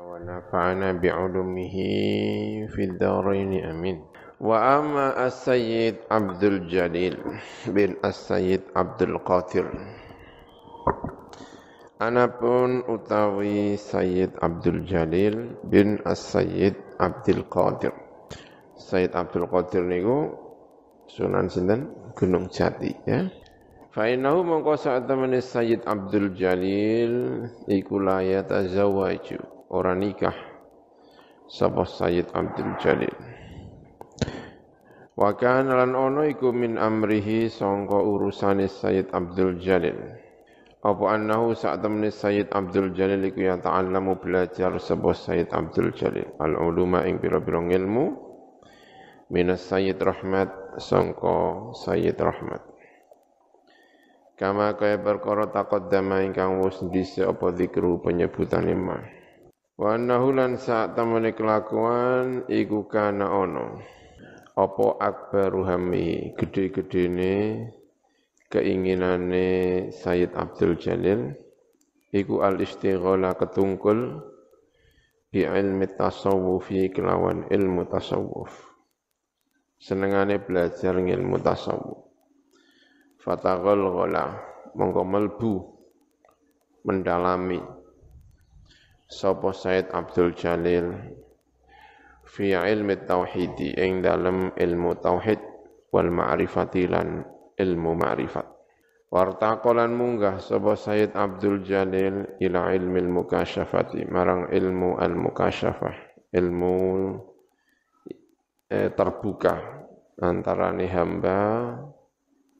ونفعنا بعلومه في الدارين أمين وأما السيد عبد الجليل بن السيد عبد القادر Anapun utawi Sayyid Abdul Jalil bin As-Sayyid Abdul Qadir. Sayyid Abdul Qadir niku Sunan sinten Gunung Jati ya. Fa innahu mongko saat temene Sayyid Abdul Jalil iku la yatazawwaju ora nikah sapa Sayyid Abdul Jalil. Wa kana lan ono iku min amrihi sangka urusane Sayyid Abdul Jalil. Apa annahu saat temene Sayyid Abdul Jalil iku ya ta'allamu belajar sapa Sayyid Abdul Jalil al-uluma ing pira-pira ilmu minas Sayyid Rahmat sangka Sayyid Rahmat. Kama kaya perkara taqaddama ingkang wis dhisik apa zikru penyebutane ma. Wa annahu lan sak temene kelakuan iku kana ono. Apa akbaru hammi gede-gedene keinginane Sayyid Abdul Jalil iku al istighala ketungkul bi ilmi tasawufi kelawan ilmu tasawuf. Senengane belajar ilmu tasawuf fatagol gola mongko melbu mendalami sapa Said Abdul Jalil fi ilmi tauhidi ing dalam ilmu tauhid wal ma'rifati lan ilmu ma'rifat. Wartaqalan munggah sapa Said Abdul Jalil ila ilmi al mukasyafati marang ilmu al mukasyafah ilmu eh, terbuka antara hamba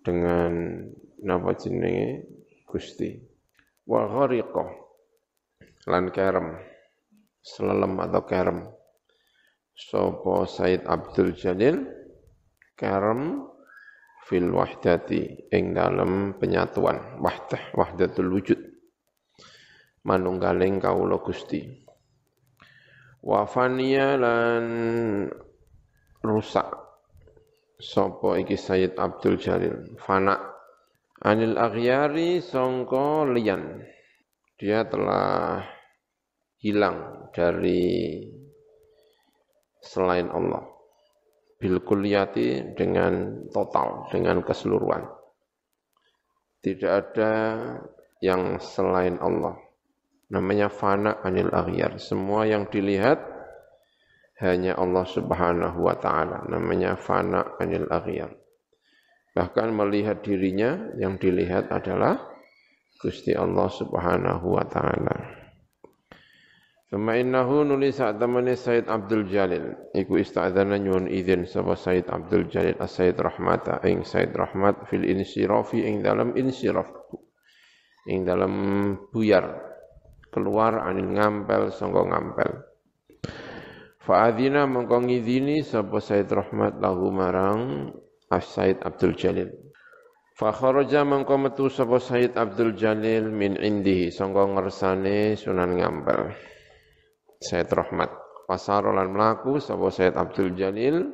dengan napa jenenge? Gusti. Wa ghariqa lan kerem. Selelem atau kerem. Sapa Said Abdul Jalil kerem fil wahdati ing dalam penyatuan. Wahdah wahdatul wujud. Manunggaling kawula Gusti. Wa faniya lan rusak. Sopo iki Sayyid Abdul Jalil. Fana. Anil aghyari songko liyan. Dia telah hilang dari selain Allah. Bil kulliyati dengan total dengan keseluruhan. Tidak ada yang selain Allah. Namanya fana anil aghyar. Semua yang dilihat hanya Allah Subhanahu wa taala. Namanya fana anil aghyar. Bahkan melihat dirinya yang dilihat adalah Gusti Allah Subhanahu wa taala Suma innahu nulis saat temani Said Abdul Jalil iku istadzana nyuwun izin sapa Said Abdul Jalil as-Said Rahmata ing Said Rahmat fil insirafi ing dalam insiraf ing dalam buyar keluar anil ngampel sangka ngampel Fa'adina mengko ngidini sapa Said Rahmat lahu marang As-Said Abdul Jalil. Fa kharaja mengko metu sapa Said Abdul Jalil min indihi sangka ngersane Sunan Ngampel. Said Rahmat. Pasar lan mlaku sapa Said Abdul Jalil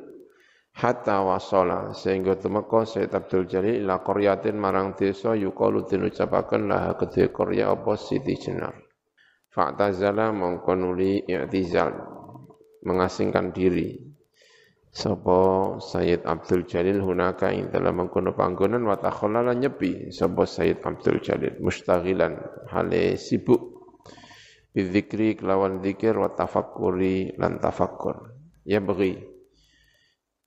hatta wasala sehingga temeka Said Abdul Jalil ila qaryatin marang desa yuqalu den ucapaken lah kedhe qarya apa Siti Jenar. Fa'tazala mongko nuli i'tizal. Mengasingkan diri. Sapa Sayyid Abdul Jalil hunaka ing dalam mengkono panggonan wa takhallalan nyepi sapa Sayyid Abdul Jalil. Mustaghilan hale sibuk bidzikri kelawan zikir wa tafakkuri lan tafakkur. Ya bagi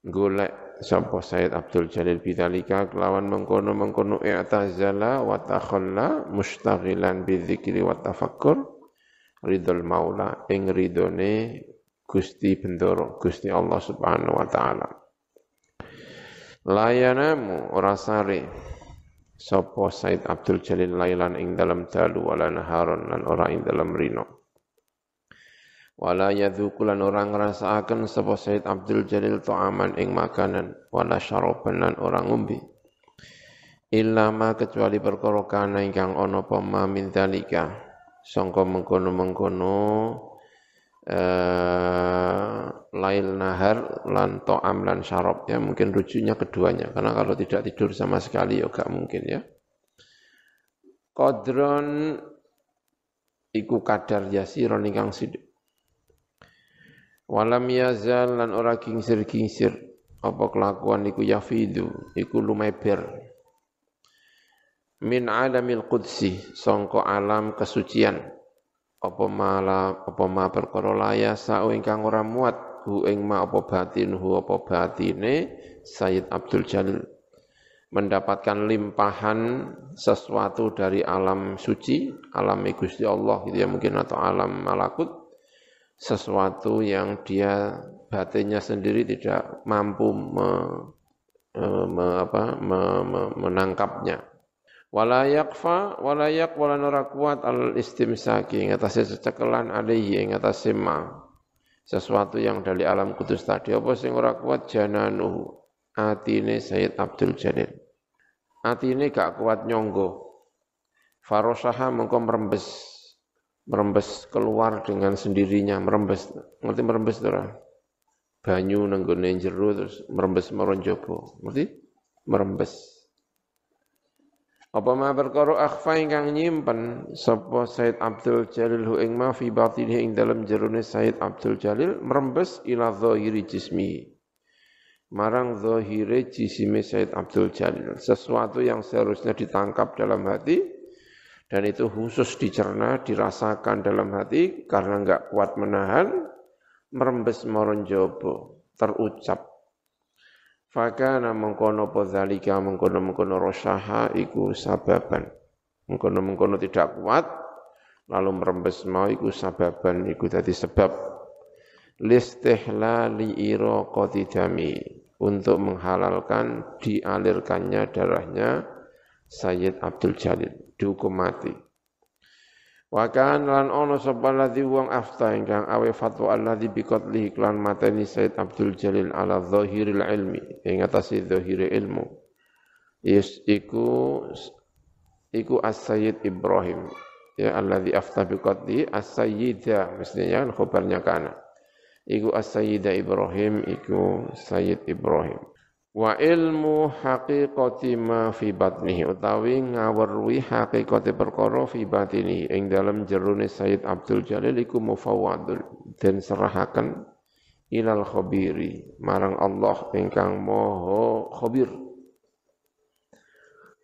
golek sapa Sayyid Abdul Jalil bidzalika kelawan mengkono-mengkono i'tazala wa takhalla mustaghilan bidzikri wa tafakkur. Ridul maula ing ridone Gusti Bendoro, Gusti Allah Subhanahu wa taala. Layanamu ora sare sapa Said Abdul Jalil lailan ing dalam dalu wala naharon lan ora ing dalam rino. Wala yadzuku lan ora ngrasakaken sapa Said Abdul Jalil ta'aman ing makanan wala syaraban lan ora ngombe. Illa kecuali perkara kana ingkang ana apa min dalika sangka mengkono-mengkono eh, lail nahar lan to'am lan syarab. Ya mungkin rujuknya keduanya. Karena kalau tidak tidur sama sekali ya gak mungkin ya. Kodron iku kadar yasiron ingkang sidik Walam yazal lan ora kingsir-kingsir apa kelakuan iku yafidu? Iku lumeber. Min alamil qudsi sangka alam kesucian apa mala apa ma perkara laya sao ingkang ora muat hu ing ma apa batin hu apa batine Sayyid Abdul Jalil mendapatkan limpahan sesuatu dari alam suci alam Gusti Allah gitu ya mungkin atau alam malakut sesuatu yang dia batinnya sendiri tidak mampu me, e, me, apa, me, me, menangkapnya. Wala yakfa wala yak wala nara kuat al istimsaki ing atase secekelan alaihi ing atase ma. Sesuatu yang dari alam kudus tadi apa sing ora kuat jananu atine Sayyid Abdul Jalil. Atine gak kuat nyonggo. Farosaha mengko merembes merembes keluar dengan sendirinya, merembes. Ngerti merembes itu Banyu nenggone jero terus merembes meronjobo. Ngerti? Merembes. Apa ma perkara akhfa ingkang nyimpen sapa Said Abdul Jalil hu ing ma fi batinihi ing dalam jerone Said Abdul Jalil merembes ila zahiri jismi. Marang zahire jisime Said Abdul Jalil. Sesuatu yang seharusnya ditangkap dalam hati, dan itu khusus dicerna, dirasakan dalam hati karena enggak kuat menahan, merembes moronjobo, terucap. Fakana mengkono podzalika mengkono mengkono rosaha iku sababan. Mengkono mengkono tidak kuat, lalu merembes mau iku sababan iku tadi sebab listihlali iro dami untuk menghalalkan dialirkannya darahnya Sayyid Abdul Jalil dihukum mati. Wa kan lan ono sapa ladzi wong afta ingkang awe fatwa alladzi bi qatlihi klan mateni Said Abdul Jalil ala zahiril ilmi ing atase zahire ilmu. Yes iku iku As-Sayyid Ibrahim ya alladzi afta bi qatli As-Sayyida mestinya kan khabarnya kana. Iku As-Sayyida Ibrahim iku Sayyid Ibrahim wa ilmu haqiqati ma fi batnihi utawi ngawerwi haqiqati perkara fi batini ing dalam jerone Sayyid Abdul Jalil iku mufawwadul dan serahaken ilal khabiri marang Allah ingkang maha khabir.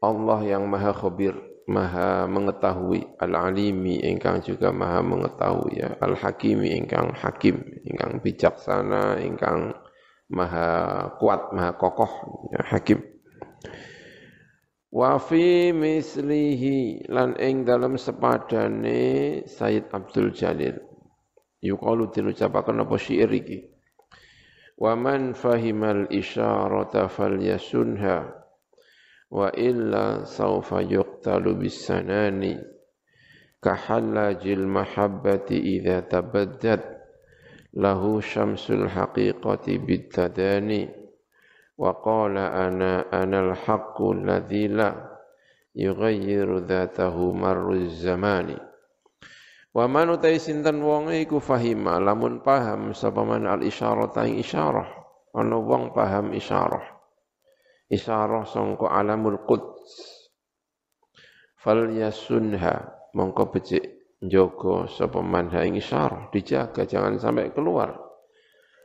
Allah yang maha khabir maha mengetahui al-alimi ingkang juga maha mengetahui ya. Al-hakimi ingkang hakim ingkang bijaksana ingkang maha kuat, maha kokoh, ya, hakim. Wa fi mislihi lan ing dalam sepadane Sayyid Abdul Jalil. Yuqalu diucapaken apa syair iki. Wa man fahimal isyarata falyasunha wa illa sawfa yuqtalu bisanani kahallajil mahabbati idza tabaddat lahu syamsul haqiqati bitadani wa qala ana anal haqqu alladhi la yughayyiru dhatahu marru zamani wa man utai sinten wong iku fahima lamun paham sapa man al isyarata ing isyarah ana wong paham isyarah isyarah sangka alamul quds fal yasunha mongko becik Joko sapa manha isyarah, dijaga jangan sampai keluar.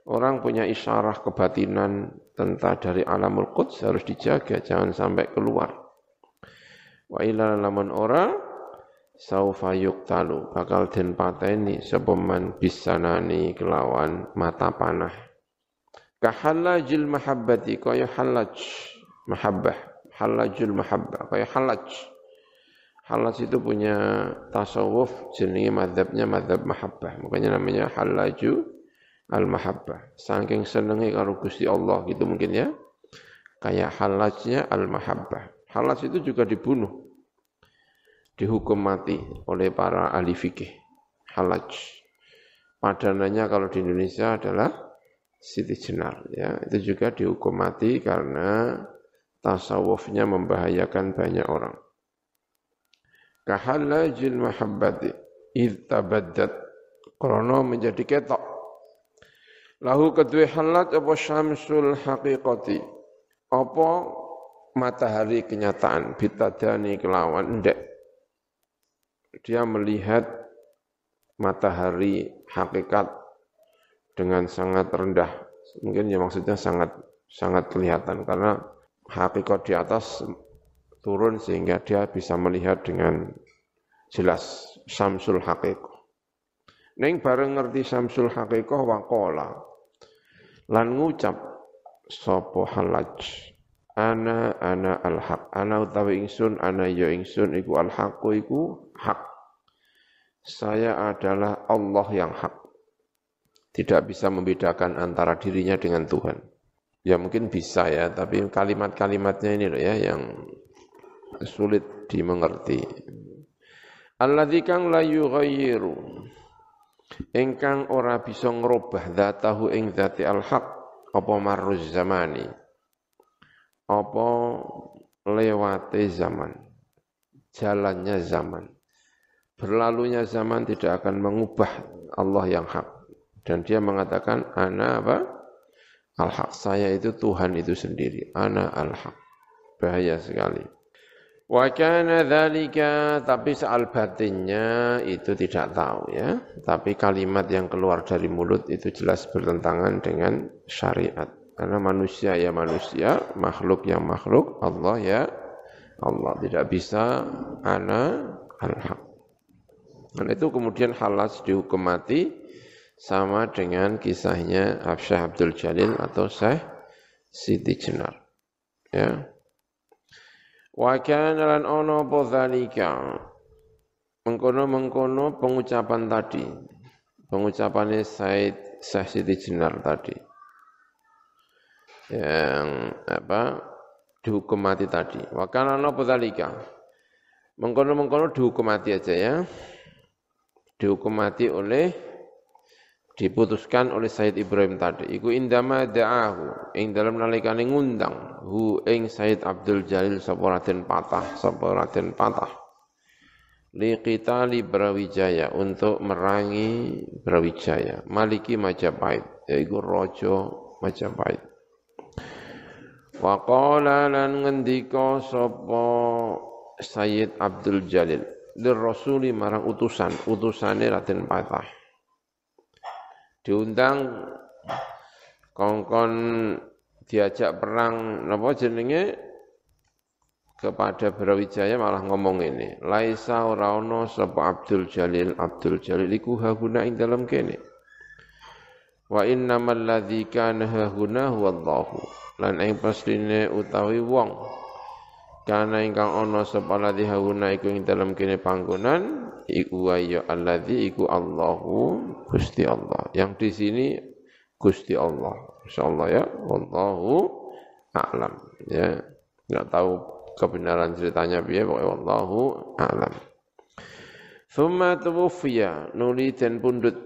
Orang punya isyarah kebatinan tentang dari alamul quds harus dijaga jangan sampai keluar. Wa ila lamun ora saufa yuktalu bakal den pateni sapa man bisanani kelawan mata panah. Kahallajil mahabbati kaya halaj mahabbah, halajul mahabbah kaya halaj Halaj itu punya tasawuf jenis madhabnya madhab mahabbah. Makanya namanya halaju al-mahabbah. Saking senengnya karo Gusti Allah gitu mungkin ya. Kayak halajnya al-mahabbah. Halaj itu juga dibunuh. Dihukum mati oleh para ahli fikih. Halaj. Padanannya kalau di Indonesia adalah Siti Jenar. Ya. Itu juga dihukum mati karena tasawufnya membahayakan banyak orang kahallajil mahabbati. Id tabaddat. Krana menjadi ketok. Lahu kedua halat apa syamsul haqiqati? Apa matahari kenyataan? Bitadani kelawan ndek. Dia melihat matahari hakikat dengan sangat rendah. Mungkin ya maksudnya sangat sangat kelihatan. Karena hakikat di atas turun sehingga dia bisa melihat dengan jelas samsul hakikoh. Neng bareng ngerti samsul hakikoh wakola. Lan ngucap sopo halaj? Ana ana al haq ana utawi ingsun ana ya ingsun iku al haqu iku hak saya adalah Allah yang hak tidak bisa membedakan antara dirinya dengan Tuhan. Ya mungkin bisa ya, tapi kalimat-kalimatnya ini loh ya yang sulit dimengerti. Alladzi kang la yughayyiru ingkang ora bisa ngrubah dzatahu ing dzati al-haq apa marruz zamani apa lewate zaman jalannya zaman berlalunya zaman tidak akan mengubah Allah yang hak dan dia mengatakan, ana apa? Al-haq. Saya itu Tuhan itu sendiri. Ana al-haq. Bahaya sekali. Wa kana dhalika, tapi soal batinnya itu tidak tahu ya. Tapi kalimat yang keluar dari mulut itu jelas bertentangan dengan syariat. Karena manusia ya manusia, makhluk yang makhluk, Allah ya Allah. Tidak bisa ana al-haq. Dan itu kemudian halas dihukum mati sama dengan kisahnya Syekh Abdul Jalil atau Syekh Siti Jenar. Ya. Wa kana lan ono apa zalika. Mengkono-mengkono pengucapan tadi. Pengucapannya Said Syekh Siti Jenar tadi. Yang apa? dihukum mati tadi. Wa kana apa zalika. Mengkono-mengkono dihukum mati aja ya. Dihukum mati oleh diputuskan oleh Said Ibrahim tadi. Iku indama da'ahu ing dalam nalikane ngundang hu ing Said Abdul Jalil sapa Patah sapa Patah. Li qitali Brawijaya untuk merangi Brawijaya Maliki Majapahit yaiku raja Majapahit. Wa qala lan ngendika sapa Sayyid Abdul Jalil dir rasuli marang utusan utusane Raden Patah diundang kongkon diajak perang napa jenenge? Kepada Brawijaya malah ngomong ini laisa ora ana sapa Abdul Jalil. Abdul Jalil iku haguna ing dalam kene. Wa innamal ladzi kana hahuna huwallahu. Lan ing pastine utawi wong kana ingkang ana sapa ladzi hahuna iku ing dalam kene panggonan iku ya alladzi iku Allahu Gusti Allah. Yang di sini Gusti Allah. Insyaallah ya. Wallahu a'lam. Ya. Enggak tahu kebenaran ceritanya piye pokoknya wallahu a'lam. Thumma tuwfiya nuli den pundut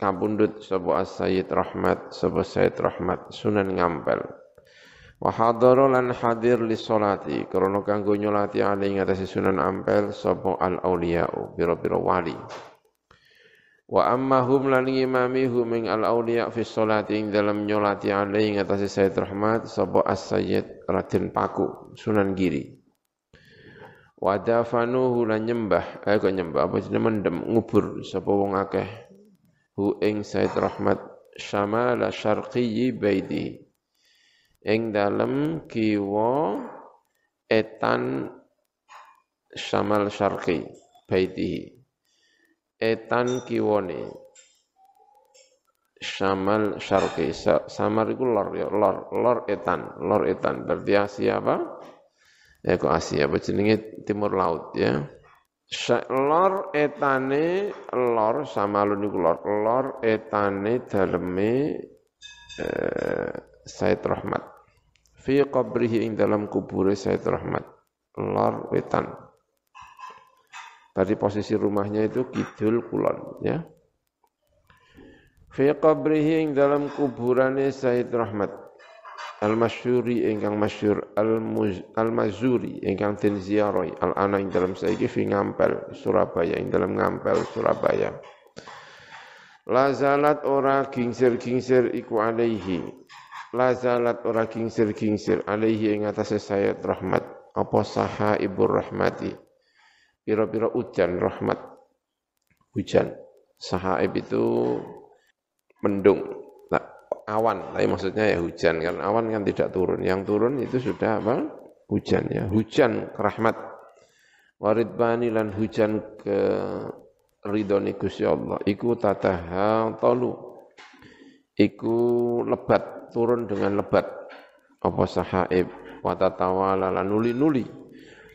kapundut sapa As-Sayyid Rahmat sapa Sayyid Rahmat Sunan Ngampel. Wa hadara lan hadir li salati krana kanggo nyolati ali ing atase Sunan Ampel sapa al auliya'u biro-biro wali. Wa amma hum lan imami hum ing al auliya fi salati ing dalam nyolati ali ing atase Sayyid Rahmat sapa As-Sayyid Raden Paku Sunan Giri. Wa dafanuhu lan nyembah eh kok nyembah apa jenenge mendem ngubur sapa wong akeh hu ing Sayyid Rahmat syamala syarqiyyi baiti ing dalem kiwa etan Syamal Syarqi baitihi. Etan kiwane Syamal Syarqi. Samar iku lor ya lor lor etan lor etan. Berarti Asia apa? Ya kok Asia? Apa jenenge timur laut ya? Lor etane lor samalun iku lor. Lor etane daleme eh, Said Rahmat fi qabrihi ing dalam kubur Said Rahmat. Lor wetan. Tadi posisi rumahnya itu kidul kulon ya. Fi qabrihi ing dalam kuburane Said Rahmat. Al-masyuri ingkang masyur al-mazuri ingkang den ziarahi al-ana ing dalam saiki fi ngampel Surabaya ing dalam ngampel Surabaya. Lazalat ora gingsir-gingsir iku alaihi lazalat ora kingsir-kingsir. Alaihi ing atase Sayyid rahmat. Apa saha ibu rahmati? Pira-pira hujan rahmat. Hujan sahaib itu mendung. Awan, tapi maksudnya ya hujan kan. Awan kan tidak turun. Yang turun itu sudah apa? Hujan ya, hujan rahmat. Waridbani lan hujan ke ridhoni Gusti Allah. Iku tataha talu iku lebat turun dengan lebat. Apa sahaib wa tatawala nuli-nuli.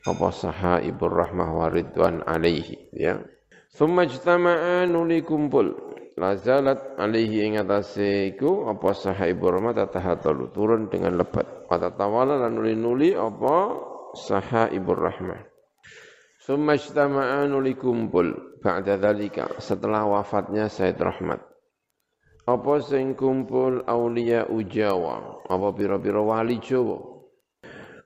Apa sahaibur rahmah waridwan alaihi ya. Summa jtama'a nuli kumpul. Lazalat alaihi ing atase iku apa sahaibur rahmah tatahatalu. Turun dengan lebat. Wa tatawala nuli-nuli apa sahaibur rahmah. Summa ijtama'a nuli kumpul. Ba'da dhalika setelah wafatnya Said Rahmat. Apa sing kumpul aulia ujawa, apa pira-pira wali Jawa.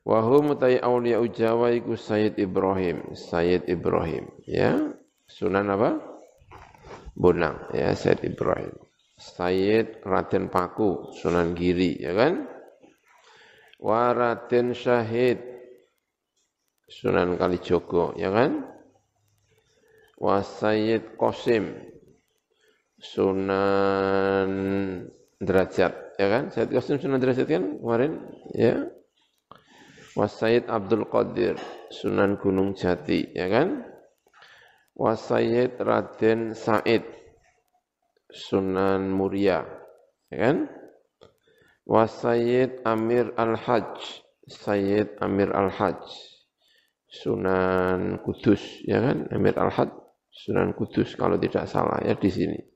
Wa hum tai aulia ujawa iku Sayyid Ibrahim, Sayyid Ibrahim, ya. Sunan apa? Bonang, ya Sayyid Ibrahim. Sayyid Raden Paku, Sunan Giri, ya kan? Wa Raden Syahid, Sunan Kalijogo, ya kan? Wasayyid Qasim, Sunan Derajat, ya kan? Sayyid Qasim Sunan Derajat kan kemarin, ya. Wasayyid Abdul Qadir, Sunan Gunung Jati, ya kan? Wasayyid Raden Said, Sunan Muria, ya kan? Wasayyid Amir Al-Hajj, Sayyid Amir Al-Hajj, Sunan Kudus, ya kan? Amir Al-Had, Sunan Kudus kalau tidak salah ya di sini.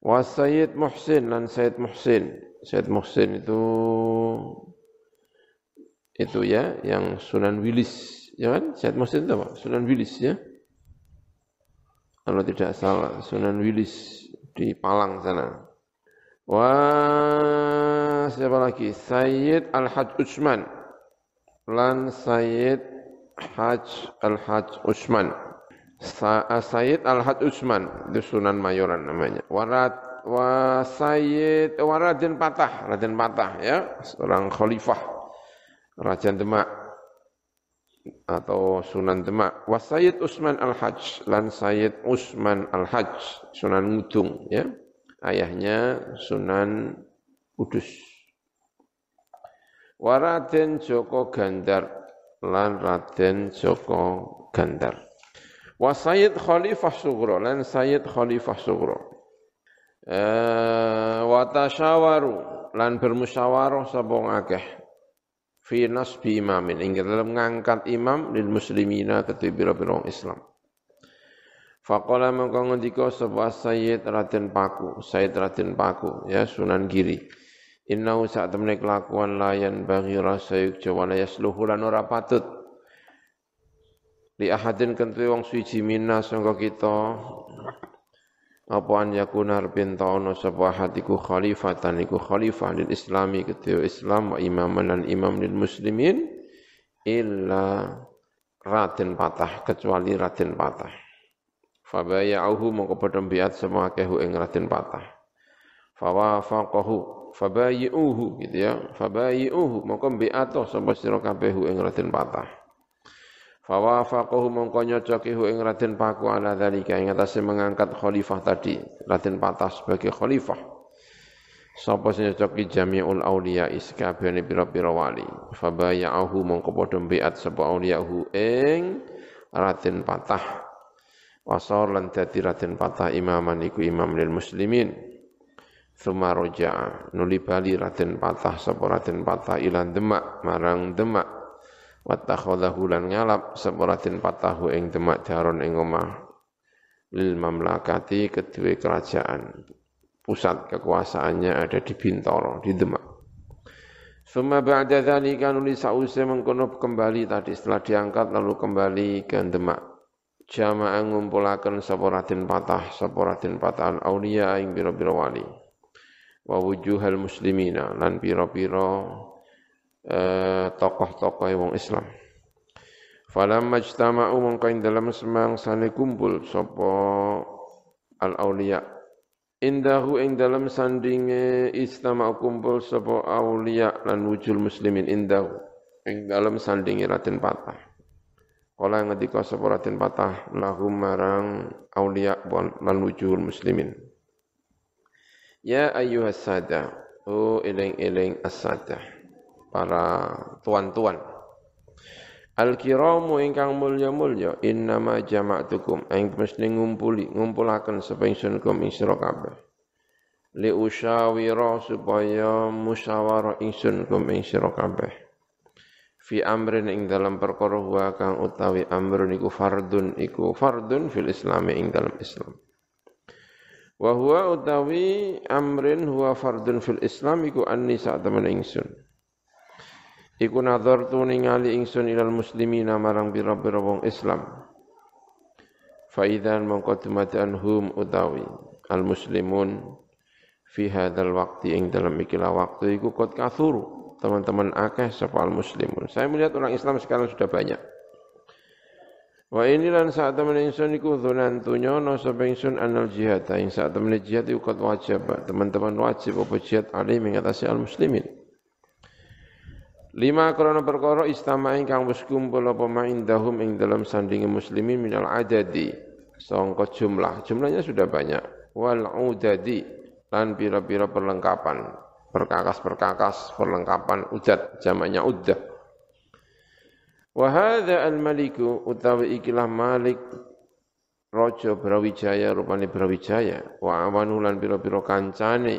Wa Sayyid Muhsin dan Sayyid Muhsin. Sayyid Muhsin itu itu ya yang Sunan Wilis, ya kan? Sayyid Muhsin itu apa? Sunan Wilis ya. Kalau tidak salah, Sunan Wilis di Palang sana. Wah, siapa lagi? Sayyid Al-Hajj Utsman lan Sayyid Haj Al-Haj Usman. Sa Sayyid Al-Haj Usman, itu Sunan Mayoran namanya. Warat wa Sayyid Waradin Patah, Raden Patah ya, seorang khalifah Raja Demak atau Sunan Demak. Wa Sayyid Usman Al-Hajj lan Sayyid Usman Al-Hajj, Sunan Ngudung ya. Ayahnya Sunan Kudus. Waraden Joko Gandar lan Raden Joko Gandar. Wa Sayyid Khalifah Sugro lan Sayyid Khalifah Sugro. Eh wa tasyawaru lan bermusyawarah sapa akeh fi nasbi imamin ing dalam ngangkat imam lil muslimina ketibira bira Islam. Faqala mengko ngendika sapa Sayyid Raden Paku, Sayyid Raden Paku ya Sunan Giri. Innahu saat temne kelakuan layan bagi rasa yukja wala yasluhu lan ora patut li ahadin kentu wong suci minna sangka kita. Apa an yakuna bin ta'ana sapa hatiku khalifatan iku khalifah lil islami ketua Islam wa imaman lan imam lil muslimin illa raden patah kecuali raden patah. Fabaya'uhu mongko padha biat semua kehu ing raden patah. Fawafaqahu fabayi'uhu gitu ya. Fabayi'uhu mongko mbiato sapa sira kabeh ing Raden Patah fawafaqahu mongko nyocoki ing Raden Paku ala dzalika ing atase mengangkat khalifah tadi Raden Patah sebagai khalifah. Sapa sing nyocoki jami'ul auliya iskabehane pira-pira wali. Fabayi'uhu mongko padha mbiat sapa auliyahu ing Raden Patah. Wasor lan dadi Raden Patah imaman iku imam lil muslimin. Suma roja'a nuli bali Raden Patah sapa Raden Patah ilan Demak marang Demak wattakhadhahu lan ngalap sapa Raden Patah ing Demak daron ing omah. Lil mamlakati kedua kerajaan. Pusat kekuasaannya ada di Bintoro di Demak. Suma ba'da dzalika nuli sause mengkono kembali tadi. Setelah diangkat lalu kembali ke Demak. Jamaah ngumpulaken sapa Raden Patah sapa Raden Patah auliya ing biro-biro wali. Wa wujuhal muslimina lan pira-pira eh, tokoh-tokoh wong Islam. Falam majtama'u mongko ing dalam semang sane kumpul sapa al auliya indahu ing dalam sandinge istama kumpul sapa auliya lan wujul muslimin indahu ing dalam sandinge Raden Patah. Kala ngendika sapa Raden Patah lahum marang auliya lan wujul muslimin. Ya ayyuhas sada, oh eling-eling as-sada, para tuan-tuan. Al-kiramu ingkang mulya-mulya innama jama'tukum ing mesti ngumpuli ngumpulaken sapa ingsun kum ing kabeh. Li usyawira supaya musyawarah ingsun kum ing kabeh. Fi amrin ing dalam perkara wa kang utawi amrun iku fardun iku fardun fil Islam ing dalam Islam. Wa huwa utawi amrin huwa fardun fil Islam iku annisa temen ingsun. Iku tu ningali ingsun ilal muslimina marang bira-bira wong Islam. Faidan mongko hum utawi al muslimun fi hadzal waqti ing dalam ikilah waktu iku kot kathuru teman-teman akeh sapa al muslimun. Saya melihat orang Islam sekarang sudah banyak. Wa ini lan saat temen ingsun iku dzonantunya no sapa ingsun anal jihad ing saat temen jihad iku kot wajib teman-teman wajib apa jihad ali mengatasi al muslimin. Lima krana perkara istama ingkang wis kumpul apa dahum ing dalam sandinge muslimin minal adadi sangka jumlah. Jumlahnya sudah banyak. Wal udadi lan pira-pira perlengkapan, perkakas-perkakas perlengkapan udat jamaknya uddah. Wa hadza al-maliku utawi ikilah Malik raja Brawijaya rupane Brawijaya wa awanu lan pira-pira kancane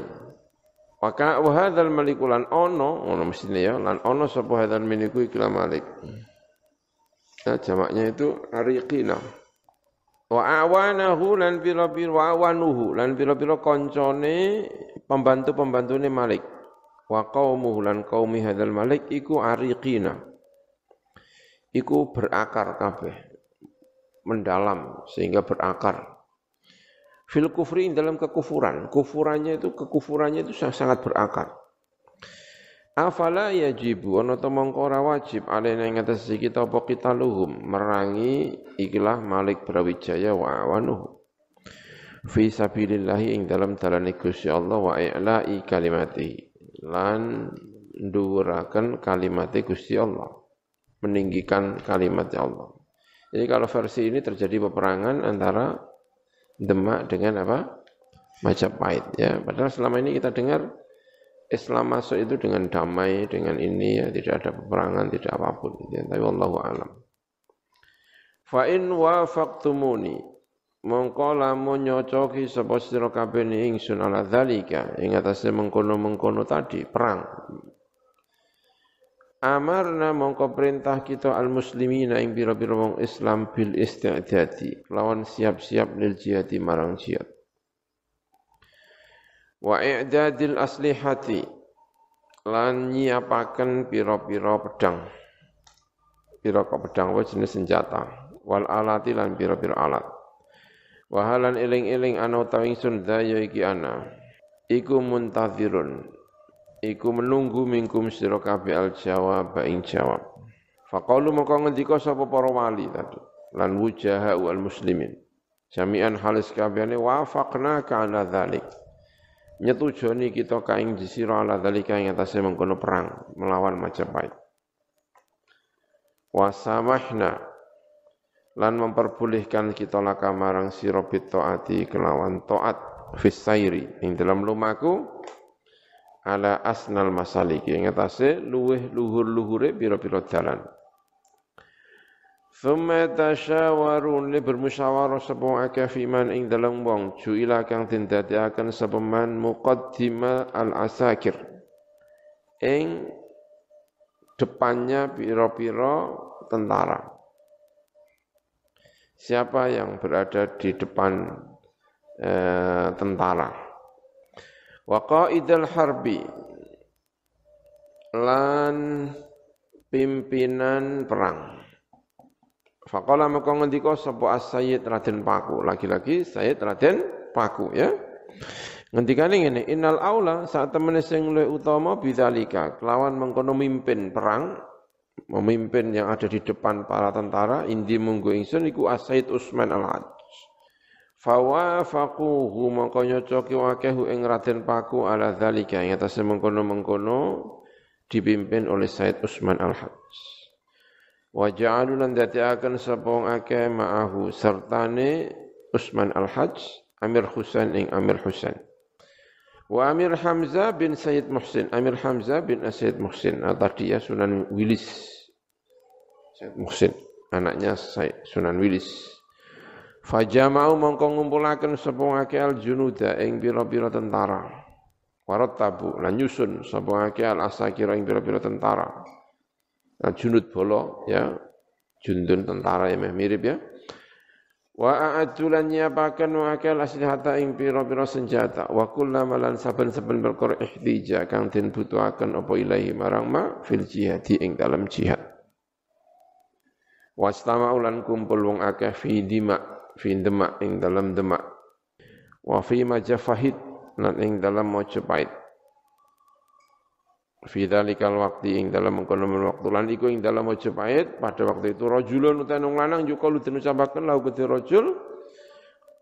wa ka wa hadzal maliku lan ono ono mestine ya lan ono sapa hadzal maliku ikilah Malik. Nah, jamaknya itu ariqina. Wa awanahu lan pira-pira wa awanuhu lan pira-pira kancane pembantu-pembantune Malik. Wa qaumuhu lan qaumi hadzal malik iku ariqina. Iku berakar kabeh mendalam sehingga berakar fil kufri dalam kekufuran. Kufurannya itu kekufurannya itu sangat berakar afala yajibu ana ta mongko ora wajib alena ing atas kita apa kita luhum merangi ikilah Malik Brawijaya wa awanuhu. Fi sabilillah ing dalam dalane Gusti Allah wa i'la'i kalimati lan ndhuwuraken kalimate Gusti Allah meninggikan kalimat Allah. Jadi kalau versi ini terjadi peperangan antara Demak dengan apa? Majapahit ya. Padahal selama ini kita dengar Islam masuk itu dengan damai, dengan ini ya tidak ada peperangan, tidak apa pun. Ya. Tapi Allah alam. Fa in wafaqtumuni mongko lamun nyocoki sapa sira kabeh ingsun ala dzalika ing atase mengkono-mengkono tadi perang Amarna mongko perintah kita al muslimina ing bira-bira wong Islam bil isti'dadi lawan siap-siap lil jihadi marang jihad. Wa i'dadil aslihati lan nyiapaken pira-pira pedang. Pira pedang wa jenis senjata wal alati lan pira-pira alat. Wahalan eling-eling ana utawi ingsun daya iki ana. Iku muntazirun iku menunggu mingkum sira kabeh al jawab ing jawab. Faqalu maka ngendika sapa para wali tadi. Lan wujaha wal muslimin. Jami'an halis kabehane wafaqna ka ala dzalik nyetujoni kita kaing disira ala dzalika ing atase mengkono perang melawan Majapahit. Wasamahna. Lan memperbolehkan kita laka marang sira taati kelawan taat fisairi ing dalam lumaku ala asnal masaliki. Ing atase luweh luhur-luhure pira-pira dalan Thumma tasyawarun li bermusyawarah sapa akeh fiman ing dalam wong. Juila kang den dadekaken sapa muqaddima al asakir ing depannya pira-pira tentara. Siapa yang berada di depan eh, tentara wa qaidal harbi. Lan pimpinan perang. Faqala maka ngendika sapa as-sayyid Raden Paku. Lagi-lagi Sayyid Raden Paku ya. Ngendikane ngene innal aula saat temene sing luwih utama bidzalika. Kelawan mengkono mimpin perang memimpin yang ada di depan para tentara indi munggu ingsun iku as-sayyid Usman al-Hajj Fawafaquhu mongko nyocoki wakehu ing Raden Paku ala dzalika ing atase mengkono-mengkono dipimpin oleh Said Usman Al-Hajj. Wa ja'alu lan dadiaken sapa akeh ma'ahu sertane Usman Al-Hajj Amir Husain ing Amir Husain. Wa Amir Hamzah bin Sayyid Muhsin. Amir Hamzah bin Sayyid Muhsin. Tadi ya Sunan Wilis. Sayyid Muhsin. Anaknya Sunan Wilis. Fajama'u mongko ngumpulaken sapa ngake al junuda ing pira-pira tentara. Warat tabu lan nyusun sapa ngake al asakira ing pira-pira tentara. Nah, junud bolo ya jundun tentara ya mirip ya. Wa a'addu lan nyiapaken wa akal aslihata ing pira-pira senjata wa kullama lan saben-saben perkara ihtija kang den butuhaken apa ilahi marang ma fil jihadi ing dalam jihad. Wastama ulan kumpul wong akeh fi dima fi demak ing dalam demak. Wa fi majafahid lan ing dalam Mojapahit. Fi dalikal waktu ing dalam mengkono waktu lan iku ing dalam Majapahit pada waktu itu rajulun utanung lanang yukalu den ucapaken lau gede rajul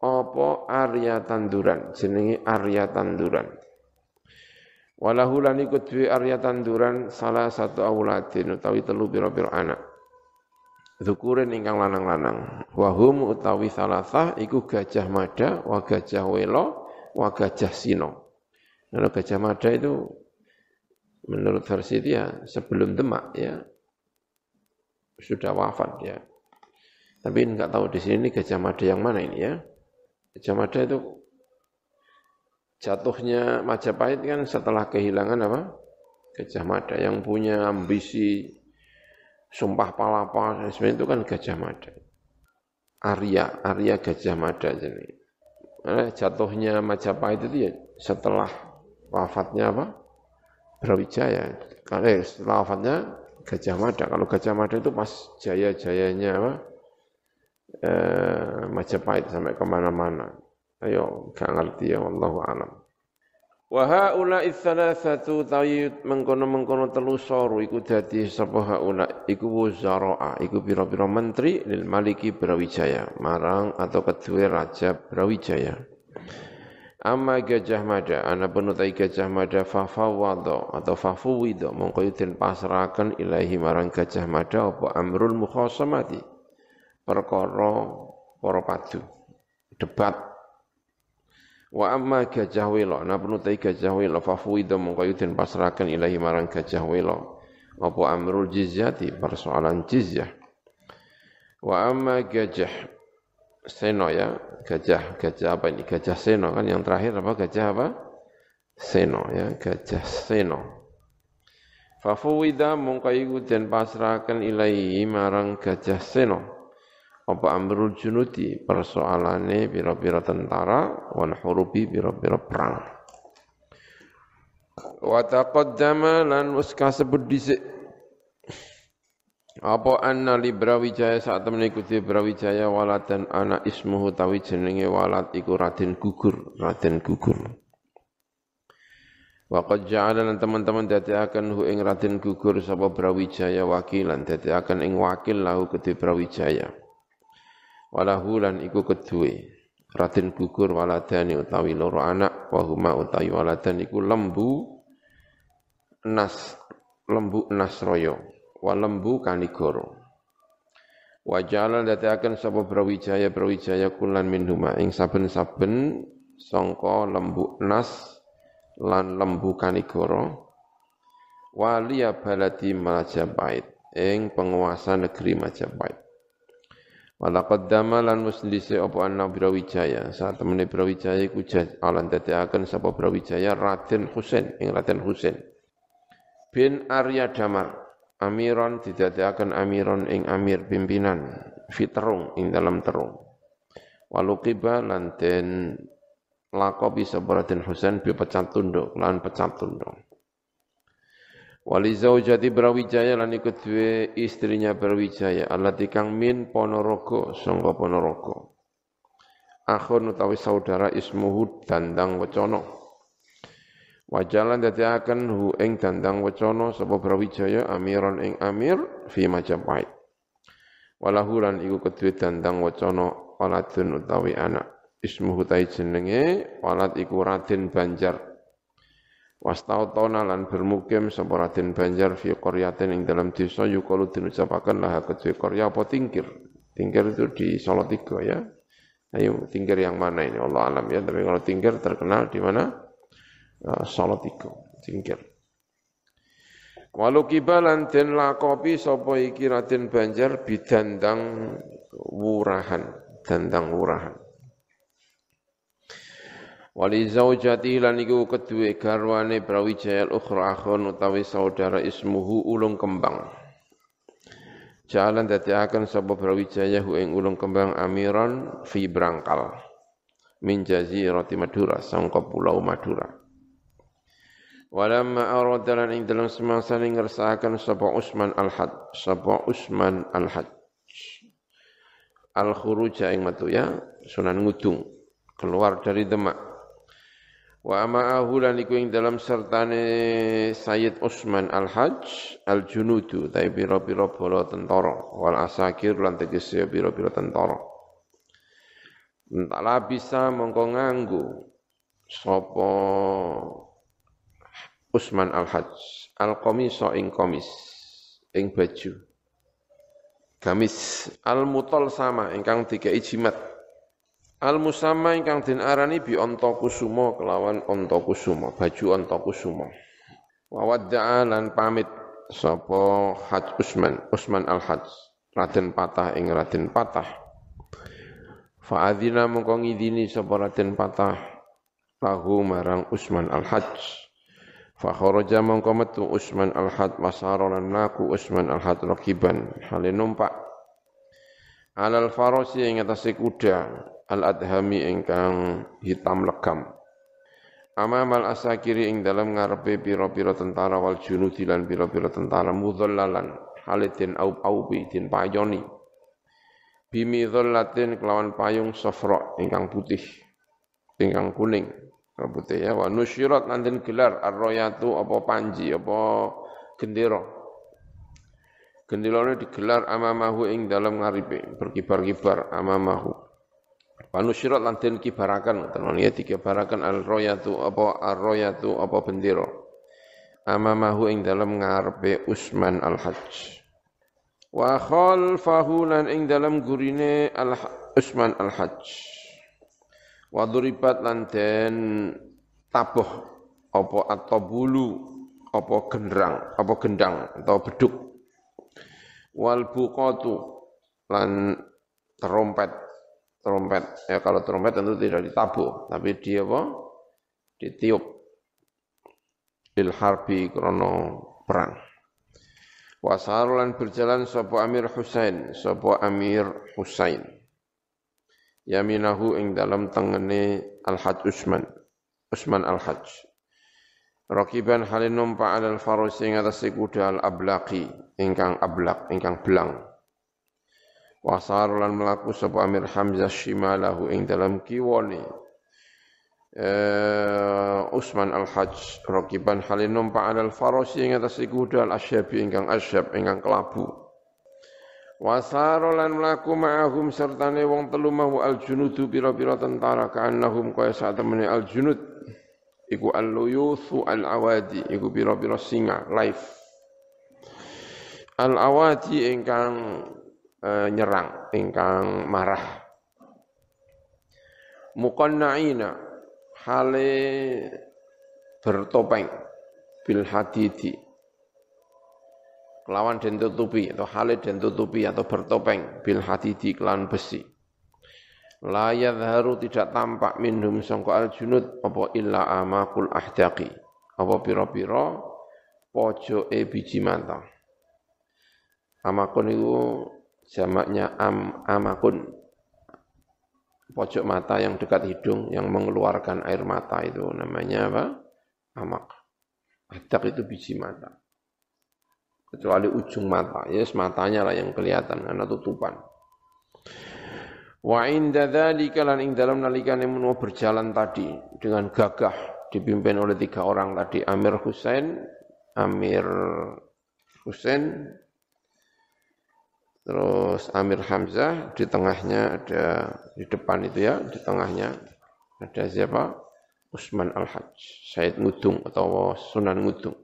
apa Arya tanduran jenenge Arya tanduran Walahu lan iku duwe Arya tanduran salah satu auladin utawi telu pira-pira anak Zukurin ingkang lanang-lanang wahum utawi salasah iku gajah mada wa gajah welo wa gajah sino Kalau gajah mada itu menurut versi dia sebelum Demak ya sudah wafat ya. Tapi enggak tahu di sini Gajah Mada yang mana ini ya. Gajah Mada itu jatuhnya Majapahit kan setelah kehilangan apa? Gajah Mada yang punya ambisi sumpah palapa dan sebagainya itu kan Gajah Mada. Arya, Arya Gajah Mada jadi. Jatuhnya Majapahit itu ya setelah wafatnya apa? Brawijaya. Karena setelah wafatnya Gajah Mada. Kalau Gajah Mada itu pas jaya-jayanya apa? Eh, Majapahit sampai ke mana-mana. Ayo, gak ngerti ya, Allah alam. Wa haula satu tayyib mengkono-mengkono telu soru iku dadi sapa haula iku wuzara'a iku pira-pira menteri lil maliki Brawijaya marang atau kedua raja Brawijaya. Amma gajah mada, ana penutai gajah mada fafawado atau fafuwido, mongko yudin pasrakan ilahi marang gajah mada apa amrul mukhasamati. Perkara para padu, debat. Wa amma gajah welo, ana penutai gajah mongko yudin pasrakan ilahi marang gajah welo. Apa amrul jizyati, persoalan jizyah. Wa amma gajah seno ya, gajah, gajah apa ini? Gajah seno kan yang terakhir apa? Gajah apa? Seno ya, gajah seno. Fafuwida mungkaiku dan pasrahkan ilaihi marang gajah seno. Apa amrul junuti persoalane biro-biro tentara wan hurubi biro-biro perang. Wa taqaddama lan wis kasebut dhisik apa anna li Brawijaya saat temen ikuti Brawijaya dan anak ismuhu tawi jenenge walad iku Raden Gugur, Raden Gugur. Wa qad ja'ala lan teman-teman akan hu ing Raden Gugur sapa Brawijaya wakilan akan ing wakil lahu kedhe Brawijaya. Walahu lan iku kedue Raden Gugur waladani utawi loro anak wa huma utawi waladan iku lembu nas lembu nasroyo walembu kanigoro. Wajalan akan sapa Brawijaya Brawijaya kulan minhuma ing saben-saben sangka lembu nas lan lembu kanigoro waliya baladi Majapahit ing penguasa negeri Majapahit. Walaqad dama lan musndise apa anna Brawijaya. Saat temene Brawijaya iku alan akan sapa Brawijaya Raden Husain ing Raden Husain. Bin Arya Damar amiron didadekaken amiron ing amir pimpinan fitrung ing dalam terung. Waluqiba lan den lakobi sapa Raden Husain bi pecat tunduk lan pecat tunduk Wali zaujati Brawijaya lan ikut duwe istrinya Brawijaya alati kang min Ponorogo sangka Ponorogo akhun utawi saudara ismuhu Dandang Wacana Wajalan dadi akan hu ing dandang wacana sapa Brawijaya amiran ing amir fi Majapahit. Walahu lan iku kedue dandang wacana waladun utawi anak. Ismuhu tai jenenge walad iku Raden Banjar. Wastautona lan bermukim sapa Banjar fi qaryatin ing dalam desa yukalu den ucapaken lah kedue qarya apa tingkir. Tingkir itu di Solo Tiga ya. Ayo tingkir yang mana ini Allah alam ya. Tapi kalau tingkir terkenal di mana? uh, salat iku singkir Walau kibalan den lakopi sapa iki Raden Banjar bidandang wurahan, dandang wurahan. Wali zaujati lan iku kedue garwane Brawijaya al-ukhra akhun utawi saudara ismuhu ulung kembang. Jalan dadi akan sapa Brawijaya hu ing ulung kembang amiran fi brangkal. Min jazirati Madura sangka pulau Madura. Walamma aradalan ing dalam semasa ning ngersakaken sapa Usman al-Had, sapa Usman al-Had. Al-khuruja ing metu ya, Sunan Ngudung, keluar dari Demak. Wa ma'ahu lan iku ing dalam sertane Sayyid Usman al-Hajj al-Junudu, tai pira-pira bala tentara, wal asakir lan tegese pira-pira tentara. Entahlah bisa mongko nganggo sapa Usman Al-Hajj. Al-Qamisa ing komis ing baju. Gamis. Al-mutol sama ingkang tiga jimat al-musamma ingkang den arani bi onto kusumo kelawan onto kusumo baju onto kusumo wa wadda'a lan pamit sapa Haj Usman Usman Al-Hajj Raden Patah ing Raden Patah. Fa'adzina mongko ngidini sapa Raden Patah lahu marang Usman Al-Hajj. Fa kharaja mongko metu Usman al-Had masarolan naku Usman al-Had rakiban hale numpak. Alal farasi ing atase kuda al-adhami ingkang hitam legam. Amamal asakiri ing dalam ngarepe pira-pira tentara wal junudi lan pira-pira tentara mudhallalan halidin au aubi din payoni. Bimi dhallatin kelawan payung safra ingkang putih ingkang kuning. Putih ya wa nusyirat nanti gelar arroyatu apa panji apa gendera. Gendera digelar amamahu ing dalam ngaripe berkibar-kibar amamahu wa nusyirat nanti kibarakan tenan ya dikibarakan arroyatu apa arroyatu apa bendera amamahu ing dalam ngarepe Usman al-Hajj. Wa khalfahu lan ing dalam gurine al Usman al-Hajj. Waduribat lan den tabuh apa atau bulu apa gendrang apa gendang atau beduk. Wal buqatu lan trompet trompet. Ya kalau trompet tentu tidak ditabuh tapi dia apa? Ditiup. Bil harbi krono perang. Wasarulan berjalan sapa Amir Husain sapa Amir Husain. Yaminahu ing dalam tengene Al-Hajj Usman Usman Al-Hajj. Rakiban halin numpa alal faros ing atas kuda al-ablaqi ingkang ablaq ingkang belang Wasar lan melaku sapa Amir Hamzah shimalahu ing dalam kiwone. Uh, Usman Al-Hajj Rakiban halin numpa alal faros ing atas kuda al-asyabi ingkang asyab ingkang kelabu. Wasaro lan mlaku ma'ahum sertane wong telu mahu al-junudu pira-pira tentara ka'annahum kaya saat temene al-junud. Iku al-luyuthu al-awadi iku pira-pira singa live. Al-awadi ingkang uh, nyerang ingkang marah. Muqanna'ina hale bertopeng bil hadidi. Kelawan den tutupi atau hale den tutupi atau bertopeng bil hadidi kelan besi. La yadharu tidak tampak minhum sangka al junud apa illa amakul ahdaqi. Apa pira-pira pojoke biji mata amakun itu jamaknya am amakun. Pojok mata yang dekat hidung yang mengeluarkan air mata itu. Namanya apa? Amak. Adak itu biji mata. Kecuali ujung mata. Ya, yes, matanya lah yang kelihatan. Karena tutupan. Wa inda dzalika lan ing dalam nalikane menua berjalan tadi dengan gagah dipimpin oleh tiga orang tadi. Amir Husain, Amir Husain, terus Amir Hamzah di tengahnya ada di depan itu ya di tengahnya ada siapa Usman Al Hajj Said Ngudung atau Sunan Ngudung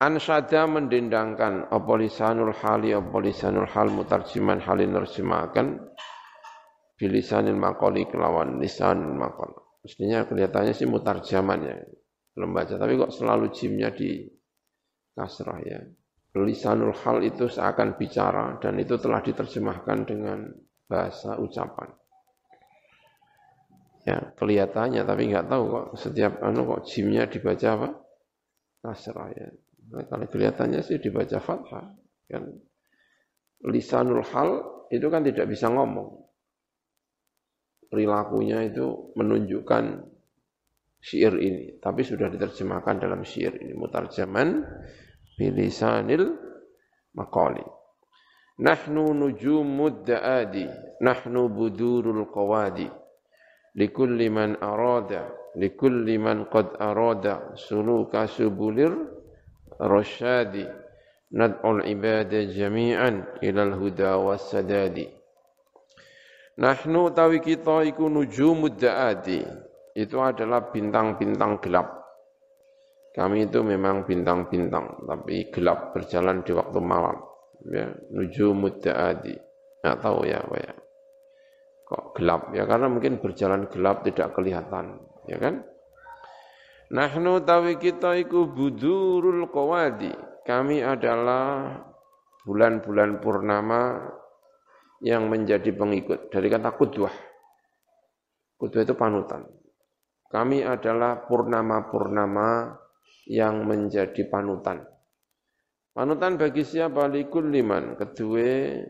Ansada mendendangkan apa lisanul hali hal mutarjiman halin nerjemahkan bilisanil makoli kelawan lisanil makol. Mestinya kelihatannya sih mutarjaman ya. belum baca tapi kok selalu jimnya di kasrah ya lisanul hal itu seakan bicara dan itu telah diterjemahkan dengan bahasa ucapan. Ya kelihatannya tapi nggak tahu kok setiap anu kok jimnya dibaca apa? Kasrah ya. Nah, kalau kelihatannya sih dibaca fathah kan. Lisanul hal itu kan tidak bisa ngomong. Perilakunya itu menunjukkan syair ini tapi sudah diterjemahkan dalam syair ini. Mutarjaman bilisanil maqali. Nahnu nujumud da'adi nahnu budurul qawadi. Likulli man arada likulli man qad arada suluka subulir rasyadi nad'ul ibada jami'an ilal huda wassadadi. Nahnu tawi kita iku nujumud da'adi itu adalah bintang-bintang gelap kami itu memang bintang-bintang, tapi gelap berjalan di waktu malam. Ya, nuju mudda'adi. Nggak tahu ya, apa ya. Kok gelap? Ya karena mungkin berjalan gelap tidak kelihatan, ya kan? Nahnu tawi kita iku budurul qawadi. Kami adalah bulan-bulan purnama yang menjadi pengikut. Dari kata kudwah. Kudwah itu panutan. Kami adalah purnama-purnama yang menjadi panutan. Panutan bagi siapa? Likul liman. Kedua,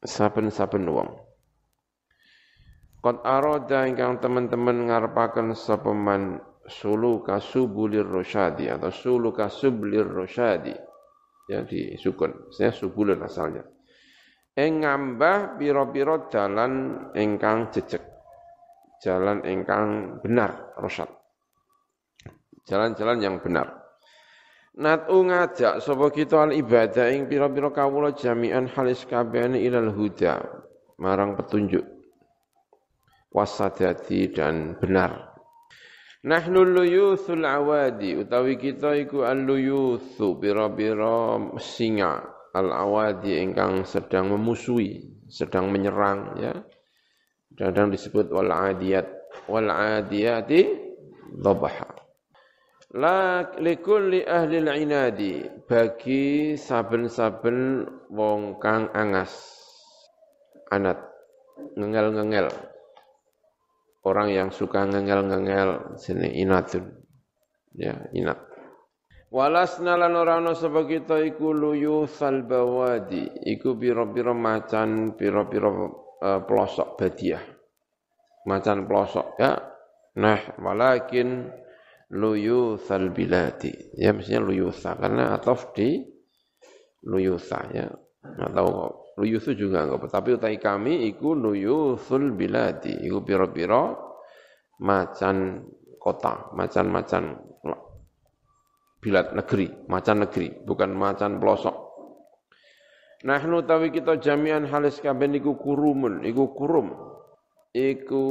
saben-saben wong. Qad arada ingkang teman-teman ngarepaken sapa man suluka subulir rosyadi atau suluka sublir rosyadi ya di sukun saya subulir asalnya ing ngambah pira-pira jalan ingkang jejeg jalan ingkang benar rosyad jalan-jalan yang benar. Nat'u ngajak sapa kita al ibadah ing pira-pira kawula jami'an halis kabehane ilal huda marang petunjuk wasadati dan benar. Nahnu luyuthul awadi utawi kita iku al-luyuthu pira-pira singa al-awadi ingkang sedang memusuhi, sedang menyerang ya. Kadang disebut wal adiyat wal adiyati dhabaha. La likulli ahli inadi bagi saben-saben wong kang angas. Anat. Ngengel-ngengel. Orang yang suka ngengel-ngengel sini inatun. Ya inat. Walasna lan ora ana sapa kita iku luyu salbawadi. Iku pira-pira macan pira-pira uh, pelosok badiah. Macan pelosok ya. Nah walakin luyuthal biladi. Ya mestinya luyutha karena atof di luyutha ya. Enggak tahu kok. Luyuthu juga enggak tapi utai kami iku luyuthul biladi. Iku piro-piro macan kota, macan-macan bilad negeri, macan negeri, bukan macan pelosok. Nahnu tawi kita jami'an halis kabeh iku kurumun, iku kurum. Iku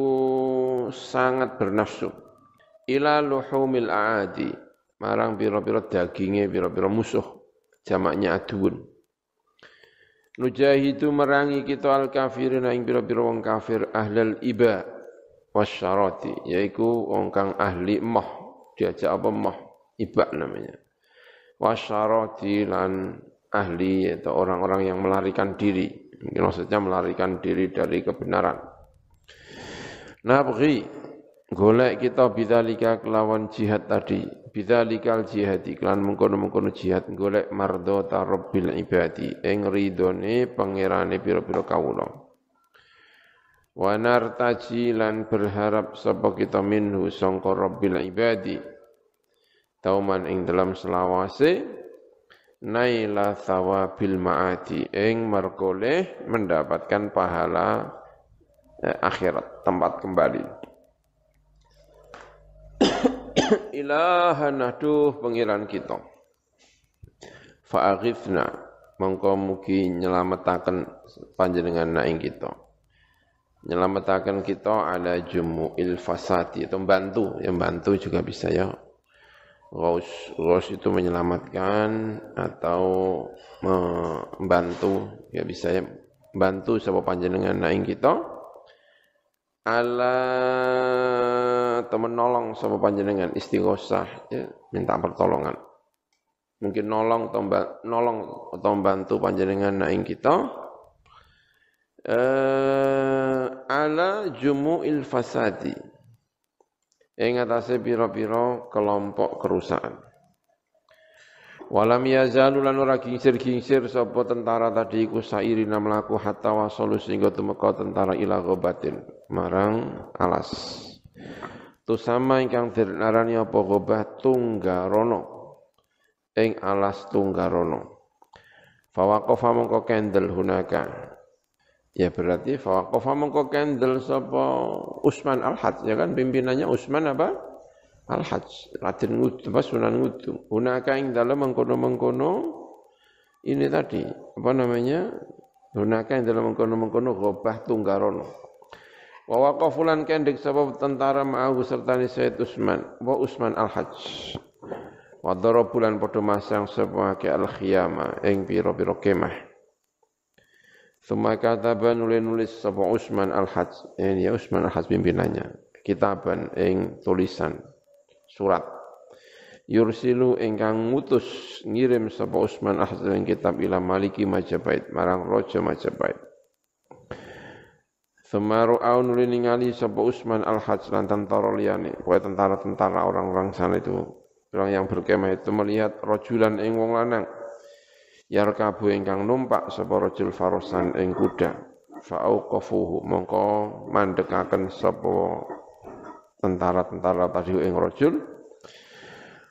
sangat bernafsu ila luhumil aadi. Marang pira-pira daginge pira-pira musuh. Jamaknya adun. Nujahidu merangi kita al kafirina ing pira-pira wong kafir ahlal iba wasyarati yaiku wong kang ahli mah. Diajak apa mah? Iba namanya. Wasyarati lan ahli atau orang-orang yang melarikan diri. Mungkin maksudnya melarikan diri dari kebenaran. Nabghi golek kita bidzalika kelawan jihad tadi. Bidzalikal jihad iklan mengkono-mengkono jihad. Golek mardota rabbil ibadi ing ridone pangerane pira-pira kawula. Wa nartaji lan berharap sapa kita minhu sangka rabbil ibadi. Tauman ing dalam selawase naila thawabil maati ing merkoleh mendapatkan pahala eh, akhirat tempat kembali ilahan aduh pengiran kita. Fa'aghifna mongko mugi nyelametaken panjenengan naing kita. Nyelametaken kita ala jumu'il fasati itu membantu yang bantu juga bisa ya. Ghaus, Ghaus itu menyelamatkan atau membantu ya bisa ya. Bantu siapa panjenengan naing kita ala temen nolong sama panjenengan? Istighosah ya minta pertolongan. Mungkin nolong atau nolong atau bantu panjenengan naing kita. Eh, ala jumu'il fasadi. Ing atase pira-pira kelompok kerusakan. Walam yazalu lan ora gingsir-gingsir sapa tentara tadi iku sairina mlaku hatta wasalu sehingga tumeka tentara ila ghabatin marang alas. Tu sama ingkang dirnarani apa ghabah tunggarono ing alas tunggarono. Fawaqafa mongko kendel hunaka. Ya berarti fawaqafa mongko kendel sapa Usman Al-Had ya kan pimpinannya Usman apa? Al-Hajj, Raden Ngudum, apa Sunan Ngudum. Hunaka ing dalam mengkono-mengkono ini tadi, apa namanya? Hunaka ing dalam mengkono-mengkono gobah tunggarono. Wa waqafulan kendek sebab tentara ma'ahu serta ni Sayyid Usman, wa Usman Al-Hajj. Wa darabulan padha masang sapa ke al-khiyama ing pira-pira kemah. Suma kataba nulis-nulis sapa Usman Al-Hajj. Ini ya Usman Al-Hajj pimpinannya. Kitaban ing tulisan surat yursilu ingkang ngutus ngirim sapa Usman ahzal kitab ila Maliki Majapahit marang Raja Majapahit Semaru au nuli ningali sapa Usman al-Hajj tentara liyane, kowe tentara-tentara orang-orang sana itu, orang yang berkemah itu melihat rojulan ing wong lanang. Yarkabu ingkang numpak sapa rajul farosan ing kuda. Fa'auqafuhu mongko mandekaken sapa tentara-tentara tadi ing rajul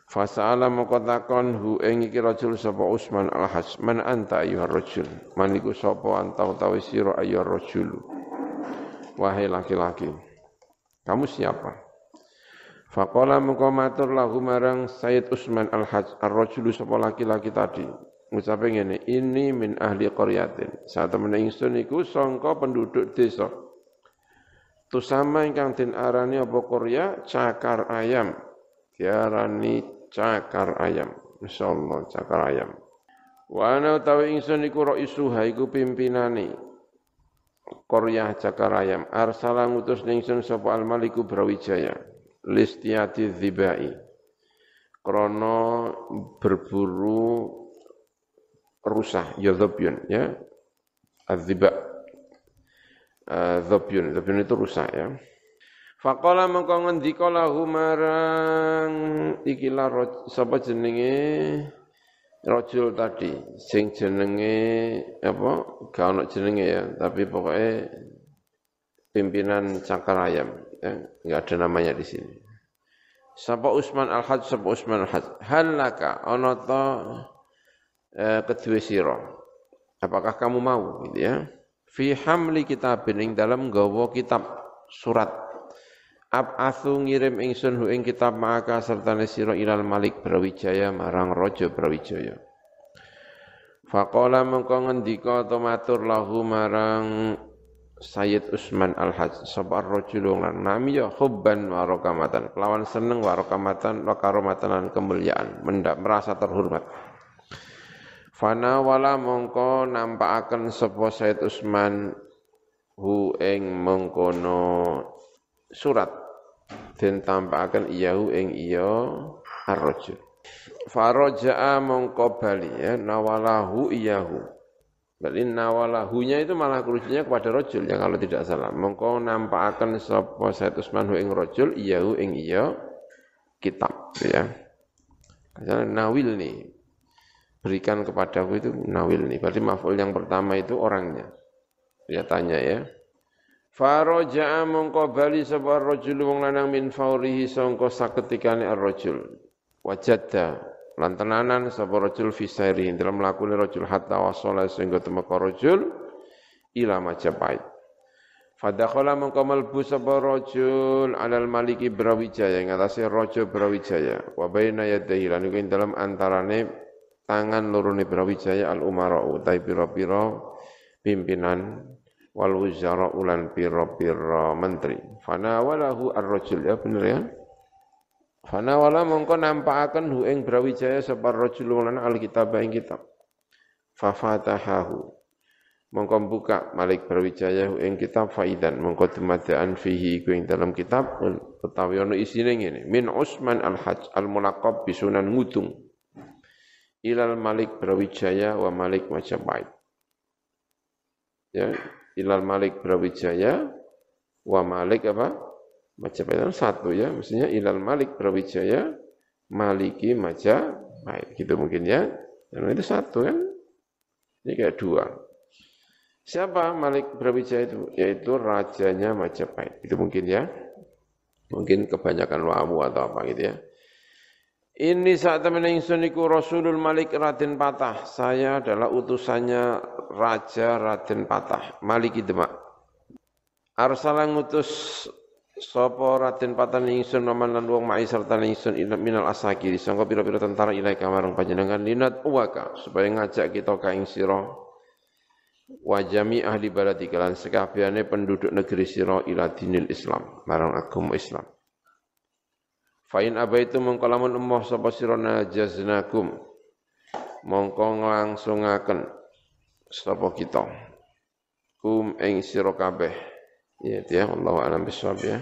Fasa'ala moko takon hu ing iki rajul Usman al-Hajj man anta ayyuhar rajul man iku sapa anta utawi sira ayyuhar rajul wahai laki-laki kamu siapa Faqala moko matur lahu marang Sayyid Usman al-Hajj ar-rajulu sapa laki-laki tadi ngucape ngene ini min ahli qaryatin saat temen ingsun iku sangka penduduk desa sama ingkang den arani apa Korea cakar ayam. Diarani cakar ayam. Insyaallah cakar ayam. Wa ana utawi ingsun iku raisuha iku pimpinane Korea cakar ayam. Arsala ngutus ingsun sapa al-Maliku Brawijaya. Listiati dzibai. Krono berburu rusa, ya ya. Adziba Zobyun, uh, Zobyun itu rusak ya. Faqala mengko ngendika lahu marang ikilah sapa jenenge rajul tadi sing jenenge apa gak ono jenenge ya tapi pokoknya pimpinan cakar ayam ya enggak ada namanya di sini. Sapa Usman Al-Hajj sapa Usman Al-Hajj? Halaka ono to eh, kedua sira. Apakah kamu mau gitu ya? Fi hamli kitabin ing dalam gawa kitab surat asu ngirim ingsun hu ing kitab maka serta sira ilal malik brawijaya marang raja brawijaya. Faqala mengko ngendika to matur lahu marang Sayyid Usman Al-Hajj. Sabar rajul lan nami ya hubban wa rakamatan. Kelawan seneng wa rakamatan wa karomatan lan kemuliaan. Mendak merasa terhormat. Fana wala mongko nampakaken sapa Said Usman hu ing mengkono surat den tampakaken iyahu ing iya ar-rajul. Faraja'a mongko bali ya nawalahu iyahu. Berarti nawalahunya itu malah kerucutnya kepada rojul ya kalau tidak salah. Mongko nampakaken sapa Said Usman ing rojul iyahu ing iya kitab ya. Karena nawil nih, berikan kepadaku itu nawil nih. Berarti maf'ul yang pertama itu orangnya. Dia tanya ya. Faraja'a mongko bali sapa rajul wong lanang min faurihi sangka saketikane ar-rajul. Wajadda lan tenanan sapa rajul fi sairi dalam lakune rajul hatta wasala sehingga temeka rajul ila Majapahit. Fadakhala mongko mlebu sapa rajul alal maliki Brawijaya ngatasé raja Brawijaya wa baina yadayhi lan dalam antarane tangan lorone Brawijaya al umara utai pira-pira pimpinan wal wuzara ulan pira-pira menteri. Fana walahu ar-rajul. Ya bener ya. Fana wala mongko nampakaken hu ing Brawijaya sapa rajul lan al-kitab ing kitab. Fafatahahu. Mongko buka Malik Brawijaya ing kitab faidan. Mongko dumadaan fihi ku ing dalam kitab. Utawi ono isine ngene. Min Usman al-Hajj al-mulaqab bisunan ngutung ilal Malik Brawijaya wa Malik Majapahit. Ya ilal Malik Brawijaya wa Malik apa Majapahit satu ya maksudnya ilal Malik Brawijaya Maliki Majapahit gitu mungkin ya dan itu satu kan ini kayak dua Siapa Malik Brawijaya itu? Yaitu rajanya Majapahit. Itu mungkin ya. Mungkin kebanyakan wawu atau apa gitu ya. Ini saat temen ingsun iku Rasulul Malik Raden Patah. Saya adalah utusannya Raja Raden Patah. Malik Demak. Arsala ngutus Sopo Raden Patah ingsun naman lan wong mai serta ingsun minal asakiri sangka pira-pira tentara ilai kamarang panjenengan linat uwaka supaya ngajak kita ka ing sira wajami ahli baladi kalan sekabiane penduduk negeri sira ila dinil Islam marang agama Islam Fa'in abaitu mongko lamun emoh sapa sira najaznakum mongko nglangsungaken sapa kita. Kum ing sira kabeh. Ya Allah alam bisawab ya